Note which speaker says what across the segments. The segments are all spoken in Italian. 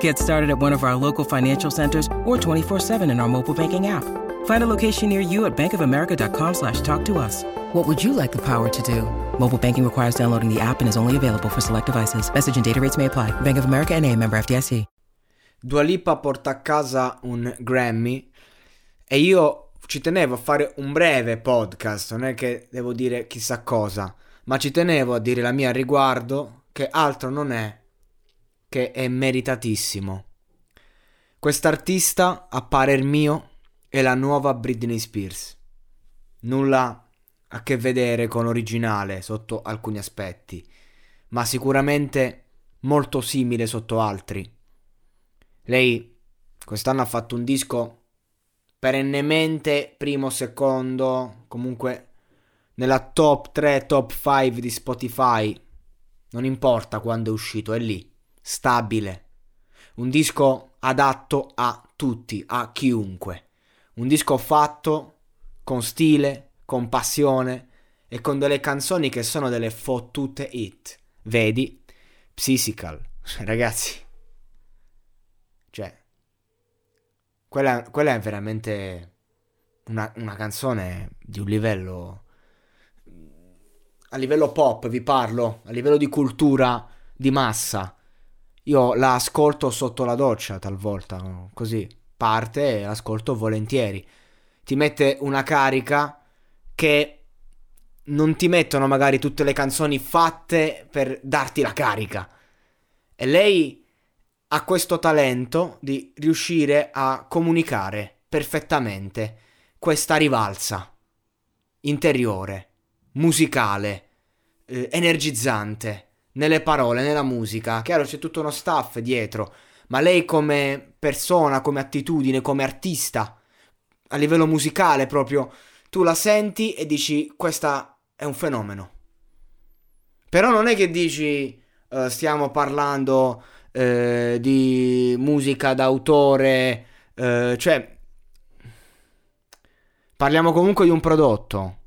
Speaker 1: Get started at one of our local financial centers or 24-7 in our mobile banking app. Find a location near you at bankofamerica.com slash talk to us. What would you like the power to do? Mobile banking requires downloading the app and is only available for select devices. Message and data rates may apply. Bank of America and a member FDIC.
Speaker 2: Dua Lipa porta a casa un Grammy e io ci tenevo a fare un breve podcast, non è che devo dire chissà cosa, ma ci tenevo a dire la mia al riguardo che altro non è che è meritatissimo. Quest'artista, a parer mio, è la nuova Britney Spears. Nulla a che vedere con l'originale sotto alcuni aspetti, ma sicuramente molto simile sotto altri. Lei quest'anno ha fatto un disco perennemente primo, secondo, comunque nella top 3, top 5 di Spotify. Non importa quando è uscito, è lì, stabile. Un disco adatto a tutti, a chiunque. Un disco fatto con stile, con passione e con delle canzoni che sono delle fottute hit. Vedi? Psychical. Ragazzi. Cioè. Quella, quella è veramente una, una canzone di un livello... A livello pop vi parlo, a livello di cultura di massa. Io la ascolto sotto la doccia talvolta, così parte e l'ascolto volentieri. Ti mette una carica che non ti mettono magari tutte le canzoni fatte per darti la carica. E lei ha questo talento di riuscire a comunicare perfettamente questa rivalsa interiore, musicale, eh, energizzante nelle parole, nella musica. Chiaro, c'è tutto uno staff dietro, ma lei come persona, come attitudine, come artista, a livello musicale proprio, tu la senti e dici questa è un fenomeno. Però non è che dici uh, stiamo parlando uh, di musica d'autore, uh, cioè parliamo comunque di un prodotto.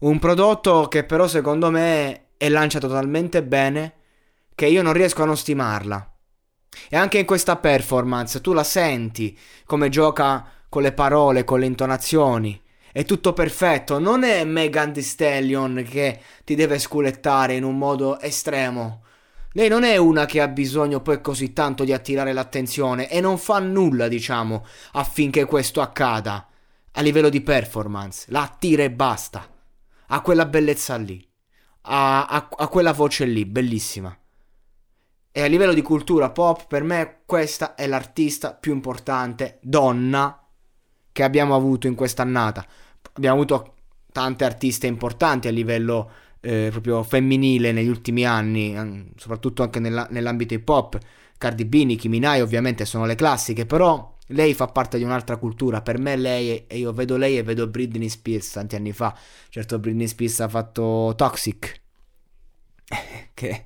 Speaker 2: Un prodotto che però secondo me è lanciato talmente bene che io non riesco a non stimarla. E anche in questa performance tu la senti come gioca con le parole, con le intonazioni. È tutto perfetto, non è Megan Thee Stallion che ti deve sculettare in un modo estremo. Lei non è una che ha bisogno poi così tanto di attirare l'attenzione e non fa nulla, diciamo, affinché questo accada. A livello di performance, la attira e basta. Ha quella bellezza lì. Ha, ha, ha quella voce lì, bellissima. E a livello di cultura pop, per me questa è l'artista più importante donna che abbiamo avuto in quest'annata. Abbiamo avuto tante artiste importanti a livello eh, proprio femminile negli ultimi anni, soprattutto anche nella, nell'ambito hip hop. Cardi B, Nicki Minaj ovviamente sono le classiche, però lei fa parte di un'altra cultura. Per me lei, e io vedo lei e vedo Britney Spears tanti anni fa. Certo Britney Spears ha fatto Toxic, che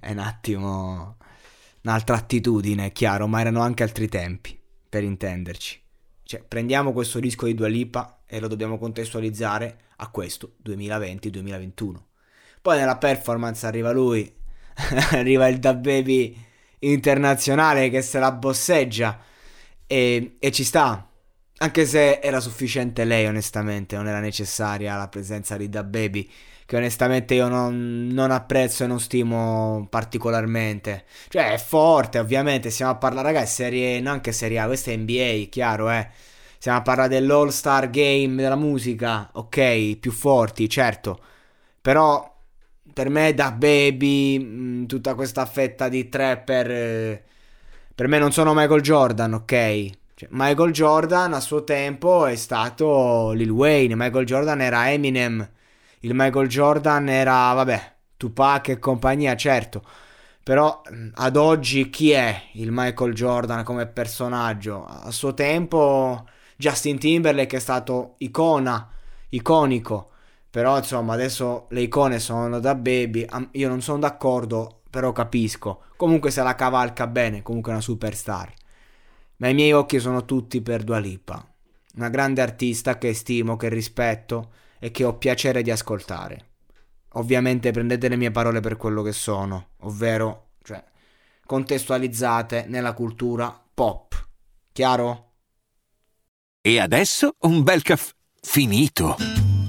Speaker 2: è un attimo un'altra attitudine, è chiaro, ma erano anche altri tempi, per intenderci. Cioè, prendiamo questo disco di Dua Lipa e lo dobbiamo contestualizzare a questo 2020-2021. Poi nella performance arriva lui, arriva il Da Baby internazionale che se la bosseggia e, e ci sta. Anche se era sufficiente lei, onestamente, non era necessaria la presenza di Da Baby, che onestamente io non, non, apprezzo e non stimo particolarmente. Cioè è forte, ovviamente, stiamo a parlare, ragazzi, serie, anche serie A, questa è NBA, chiaro, eh. Stiamo a parlare dell'All Star Game della musica, ok, più forti, certo. Però per me da baby, mm, tutta questa fetta di trapper, eh, per me non sono Michael Jordan, ok? Cioè, Michael Jordan a suo tempo è stato Lil Wayne, Michael Jordan era Eminem, il Michael Jordan era, vabbè, Tupac e compagnia, certo. Però ad oggi chi è il Michael Jordan come personaggio? A suo tempo Justin Timberlake è stato icona, iconico. Però insomma adesso le icone sono da baby. Io non sono d'accordo, però capisco. Comunque se la cavalca bene, comunque è una superstar ma i miei occhi sono tutti per Dua Lipa, una grande artista che stimo, che rispetto e che ho piacere di ascoltare. Ovviamente prendete le mie parole per quello che sono, ovvero, cioè, contestualizzate nella cultura pop. Chiaro?
Speaker 3: E adesso un bel caffè finito.